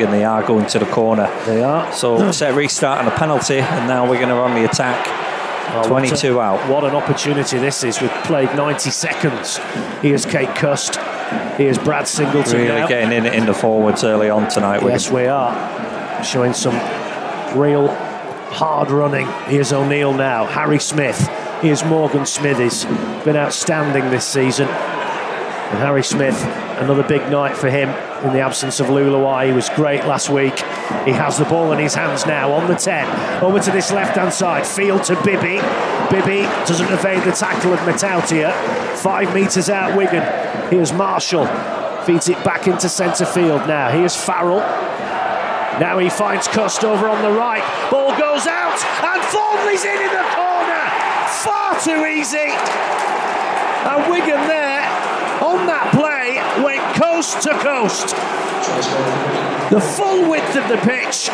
and they are going to the corner. They are. So set restart and a penalty, and now we're going to run the attack. Oh, 22 what a, out. What an opportunity this is. We've played 90 seconds. Here's Cade Cust. Here's Brad Singleton. Really now. getting in in the forwards early on tonight. Yes, we are. Showing some real hard running. Here's O'Neill now. Harry Smith. Here's Morgan Smithies. Been outstanding this season. And Harry Smith, another big night for him in the absence of Leuluai. He was great last week. He has the ball in his hands now on the 10. Over to this left hand side. Field to Bibby. Bibby doesn't evade the tackle of Mata'utia. Five metres out, Wigan. Here's Marshall. Feeds it back into centre field now. Here's Farrell. Now he finds Cust over on the right. Ball goes out, and Thornley's in in the corner. Far too easy. And Wigan there on that play coast to coast. The full width of the pitch.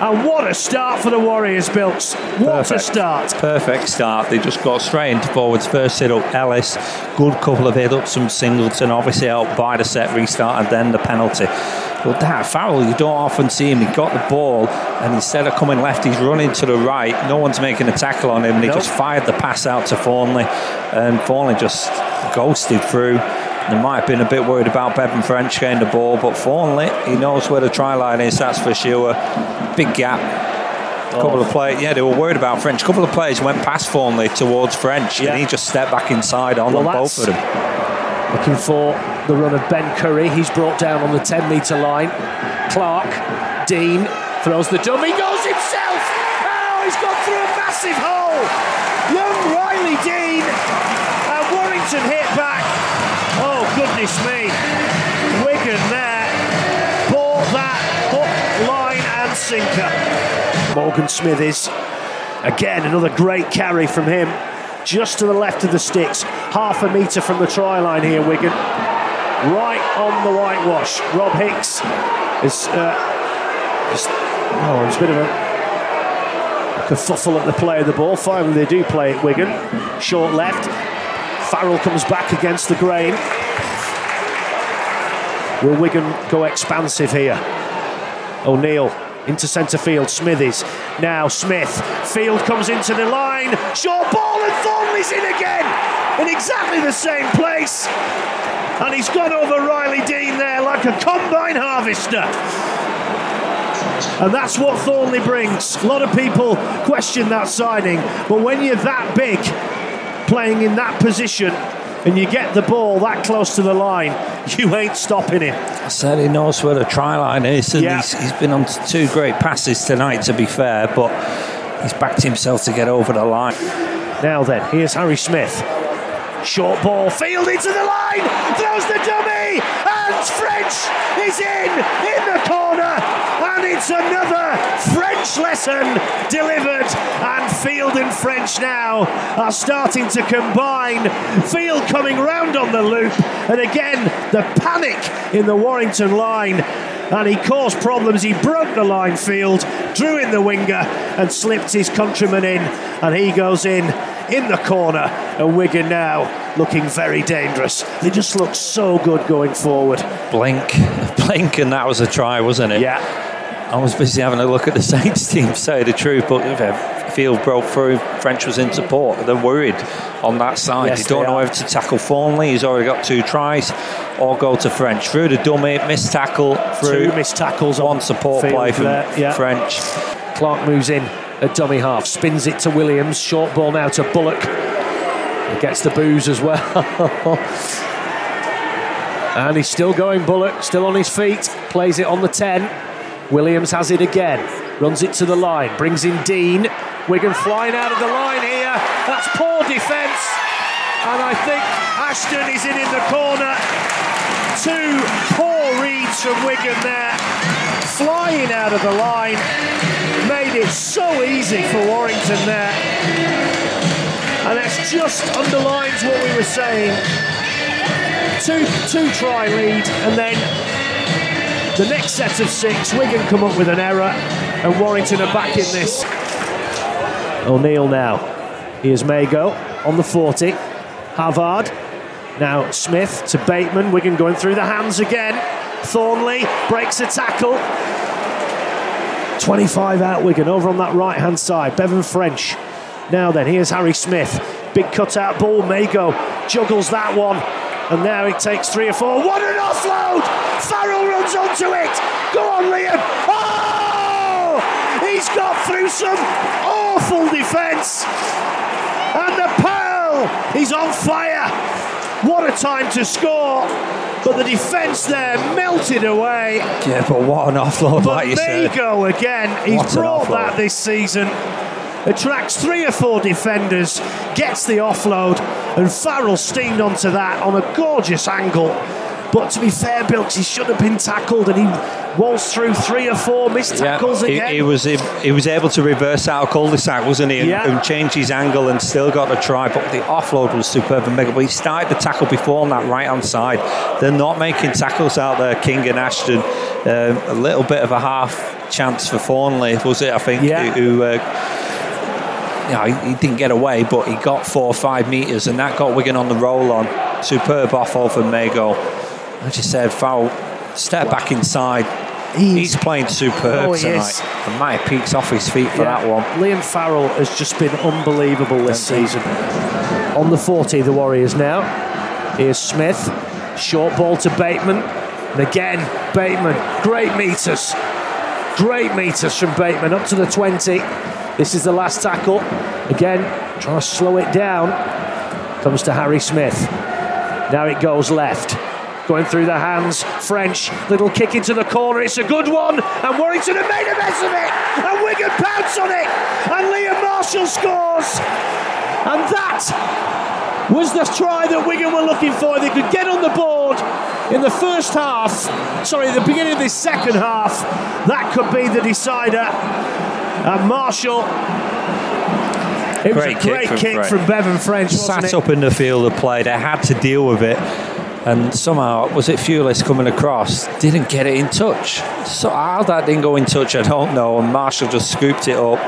And what a start for the Warriors, Bilks. What Perfect. a start. Perfect start. They just got straight into forwards. First hit up Ellis, good couple of hit ups from Singleton, obviously helped by the set restart and then the penalty. But that Farrell, you don't often see him. He got the ball, and instead of coming left, he's running to the right. No one's making a tackle on him, and he Nope. just fired the pass out to Thornley, and Thornley just ghosted through. They might have been a bit worried about Bevan French getting the ball, but Thornley, he knows where the try line is. That's for sure. Big gap. A couple of oh. players, yeah, they were worried about French. A couple of players went past Thornley towards French, Yeah. and he just stepped back inside on Well, them, both of them. Looking for the run of Ben Currie. He's brought down on the 10 metre line. Clark, Dean throws the dummy, goes himself. Oh, he's gone through a massive hole. Young Riley Dean and Warrington hit back. Goodness me. Wigan there bought that hook, line, and sinker. Morgan Smithies. Again, another great carry from him. Just to the left of the sticks, half a metre from the try line here, Wigan. Right on the whitewash. Rob Hicks is uh, just, oh, it's a bit of a kerfuffle at the play of the ball. Finally, they do play it, Wigan. Short left. Farrell comes back against the grain. Will Wigan go expansive here? O'Neill into centre field. Smithies. Now Smith. Field comes into the line. Short ball and Thornley's in again in exactly the same place. And he's gone over Riley Dean there like a combine harvester. And that's what Thornley brings. A lot of people question that signing, but when you're that big, playing in that position, and you get the ball that close to the line, you ain't stopping him. I said he knows where the try line eh, is, and Yeah. he's, he's been on two great passes tonight, to be fair, but he's backed himself to get over the line. Now then, here's Harry Smith. Short ball, field into the line, throws the dummy, and French is in, in the corner, and it's another French lesson delivered. And Field and French now are starting to combine. Field coming round on the loop, and again, the panic in the Warrington line. And he caused problems. He broke the line field, drew in the winger, and slipped his countryman in. And he goes in in the corner. And Wigan now looking very dangerous. They just look so good going forward. Blink, blink, and that was a try, wasn't it? Yeah. I was busy having a look at the Saints team, to say the truth, but if Field broke through, French was in support. They're worried on that side. Yes, they don't they know are. whether to tackle Thornley, he's already got two tries, or go to French. Through the dummy, missed tackle, through Two missed tackles one on support play from there, yeah. French. Clark moves in at dummy half, spins it to Williams. Short ball now to Bullock. He gets the boos as well. and he's still going, Bullock, still on his feet. Plays it on the 10. Williams has it again. Runs it to the line. Brings in Dean. Wigan flying out of the line here. That's poor defence. And I think Ashton is in in the corner. Two poor reads from Wigan there. Flying out of the line. Made it so easy for Warrington there. And that's just underlines what we were saying. Two two try lead, and then the next set of six, Wigan come up with an error, and Warrington are back in this. O'Neill now. Here's Mago on the 40. Havard. Now Smith to Bateman. Wigan going through the hands again. Thornley breaks a tackle. 25 out Wigan over on that right hand side. Bevan French. Now then, here's Harry Smith. Big cutout ball. Mago juggles that one. And now it takes three or four. What an offload! Farrell runs onto it. Go on, Liam. Oh! He's got through some awful defence. And the Pearl, he's on fire. What a time to score. But the defence there melted away. Yeah, but what an offload, But like you said. Mago again. He's What brought that this season. Attracts three or four defenders, gets the offload, and Farrell steamed onto that on a gorgeous angle. But to be fair, Bilks, he should have been tackled, and he waltzed through three or four missed tackles he, again. he was he, he was able to reverse out a cul-de-sac, wasn't he? And, Yeah. and change his angle and still got a try. But the offload was superb and mega. But he started the tackle before on that right hand side. They're not making tackles out there, King and Ashton. Um, a little bit of a half chance for Thornley, was it? I think Yeah. who. Uh, you know, he, he didn't get away, but he got four or five metres, and that got Wigan on the roll on. Superb offload from Mago. As you said, foul, step back inside. He's, playing superb Oh, tonight. is. And peaks off his feet for Yeah. that one. Liam Farrell has just been unbelievable this season. On the 40, the Warriors now. Here's Smith. Short ball to Bateman. And again, Bateman. Great meters. Great meters from Bateman up to the 20. This is the last tackle. Again, trying to slow it down. Comes to Harry Smith. Now it goes left. Going through the hands. French. Little kick into the corner. It's a good one. And Warrington have made a mess of it. And Wigan pounce on it. And Liam Marshall scores. And that was the try that Wigan were looking for. They could get on the board in the first half. Sorry, the beginning of this second half. That could be the decider. And Marshall. It Great was kick a great from kick French. from Bevan French. Sat it? up in the field of play. They had to deal with it. And somehow, was it Thewlis coming across? Didn't get it in touch. So how that didn't go in touch, I don't know. And Marshall just scooped it up.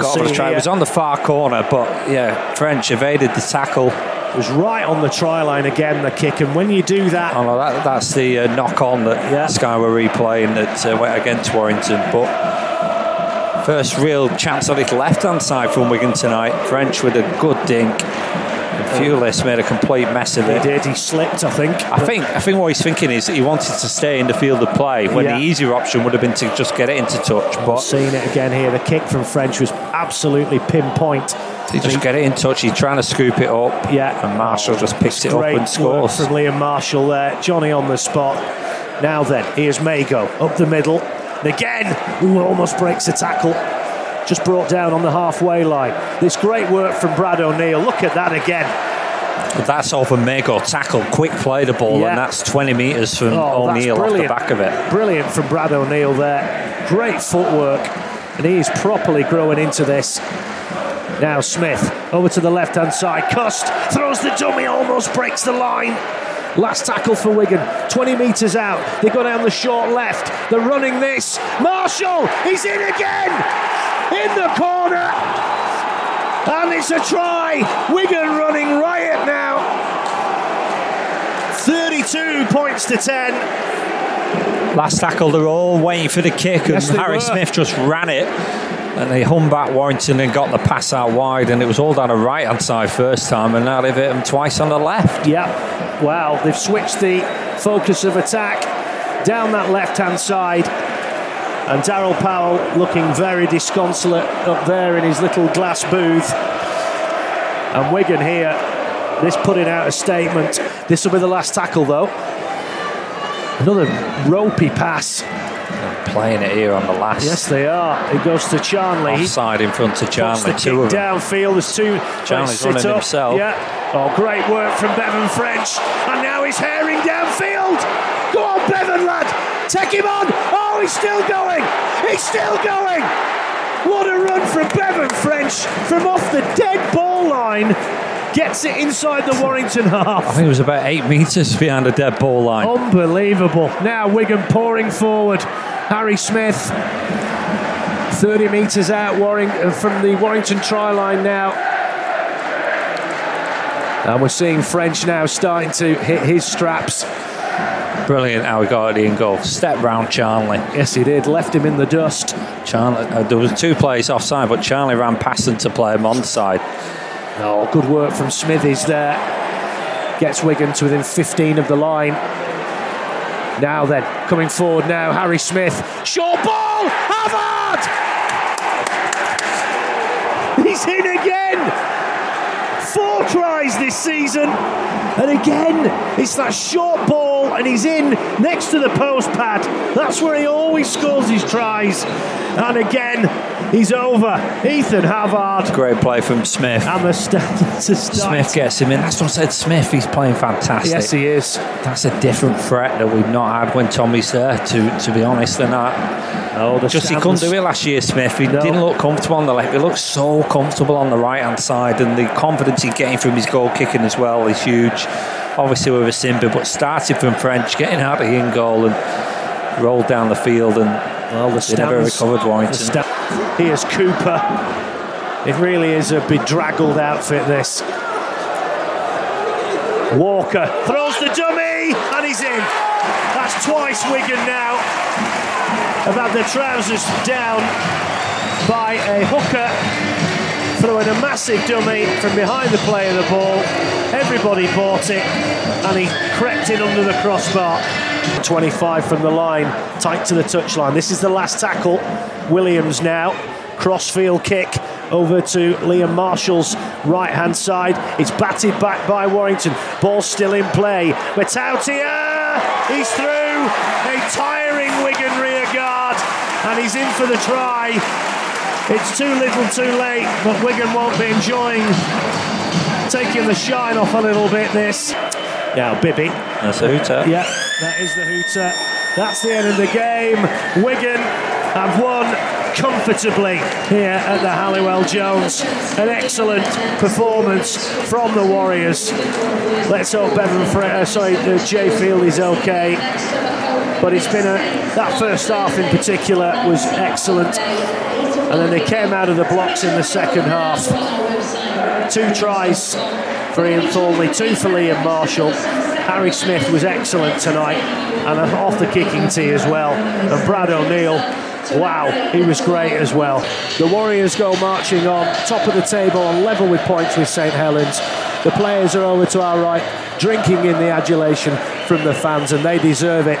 got see over the try. It was on the far corner, but yeah, French evaded the tackle. It was right on the try line again, the kick. And when you do that, Oh no, that, that's the uh, knock on that Yeah. Sky were replaying that uh, went against Warrington. But first real chance on his left hand side from Wigan tonight. French with a good dink. Thewlis made a complete mess of it. he did, he slipped, I think. I think I think what he's thinking is he wanted to stay in the field of play when Yeah. the easier option would have been to just get it into touch. But Seeing it again here, the kick from French was absolutely pinpoint. he just get it in touch. He's trying to scoop it up. Yeah. And Marshall just picks it up and work scores. from Liam Marshall there. Johnny on the spot. Now then, here's Mago up the middle. And again, ooh, almost breaks the tackle. Just brought down on the halfway line. This great work from Brad O'Neill. Look at that again. That's over Mago tackle, quick play the ball, Yeah. and that's 20 metres from Oh, O'Neill off the back of it. Brilliant from Brad O'Neill there. Great footwork. And he is properly growing into this. Now Smith over to the left hand side. Cust throws the dummy, almost breaks the line. Last tackle for Wigan, 20 metres out. They go down the short left. They're running this. Marshall, he's in again. In the corner. And it's a try. Wigan running riot now. 32 points to 10. Last tackle, they're all waiting for the kick, and Yes, Harry were. Smith just ran it. And they hung back Warrington and got the pass out wide, and it was all down the right hand side first time, and now they've hit him twice on the left. Yeah, wow, they've switched the focus of attack down that left hand side. And Daryl Powell looking very disconsolate up there in his little glass booth. And Wigan here, this putting out a statement. This will be the last tackle though. Another ropey pass. Playing it here on the last. Yes, they are. It goes to Charnley. Offside in front of Charnley, the two of kick them. downfield. There's two. Charnley's running up. himself. Yeah. Oh, great work from Bevan French. And now he's herring downfield. Go on, Bevan, lad. Take him on. Oh, he's still going. He's still going. What a run from Bevan French from off the dead ball line. Gets it inside the Warrington half. I think it was about eight metres behind the dead ball line. Unbelievable. Now Wigan pouring forward. Harry Smith, 30 metres out Warring, uh, from the Warrington try line now. And we're seeing French now starting to hit his straps. Brilliant how he got it in goal. Step round Charlie. Yes, he did. Left him in the dust. Charnley, uh, there was two players offside, but Charlie ran past him to play him onside. Oh, good work from Smithies there. Gets Wigan to within 15 of the line. Now then, coming forward now, Harry Smith. Short ball! Havard! He's in again! Four tries this season, and again, it's that short ball, and he's in next to the post pad. That's where he always scores his tries. And again, he's over. Ethan Havard. Great play from Smith. And the stand, Smith gets him in. That's what I said. Smith, he's playing fantastic. Yes, he is. That's a different threat that we've not had when Tommy's there. To to be honest, and that. Oh, just he couldn't do it last year, Smith. He no. didn't look comfortable on the left. He looked so comfortable on the right hand side, and the confidence he's getting from his goal kicking as well is huge. Obviously with a Simba, but started from French, getting out of in goal and rolled down the field and well, the stands, never recovered Warrington. Here's Cooper. It really is a bedraggled outfit. This Walker throws the dummy and he's in. That's twice Wigan now have had their trousers down by a hooker throwing a massive dummy from behind the play of the ball. Everybody bought it and he crept in under the crossbar. 25 from the line, tight to the touchline. This is the last tackle. Williams now, crossfield kick over to Liam Marshall's right hand side. It's batted back by Warrington. Ball still in play. Mata'utia, he's through. A tiring Wigan rear guard, and he's in for the try. It's too little too late, but Wigan won't be enjoying taking the shine off a little bit this. Now, Bibby. That's a hooter. Yeah, that is the hooter. That's the end of the game. Wigan have won comfortably here at the Halliwell Jones. An excellent performance from the Warriors. Let's hope Bevan, Fre- uh, sorry, uh, Jai Field is okay. But it's been a that first half in particular was excellent, and then they came out of the blocks in the second half. Two tries for Iain Thornley, two for Liam Marshall. Harry Smith was excellent tonight, and off the kicking tee as well. And Brad O'Neill Wow, he was great as well. The Warriors go marching on, top of the table, on level with points with St Helens. The players are over to our right, drinking in the adulation from the fans, and they deserve it.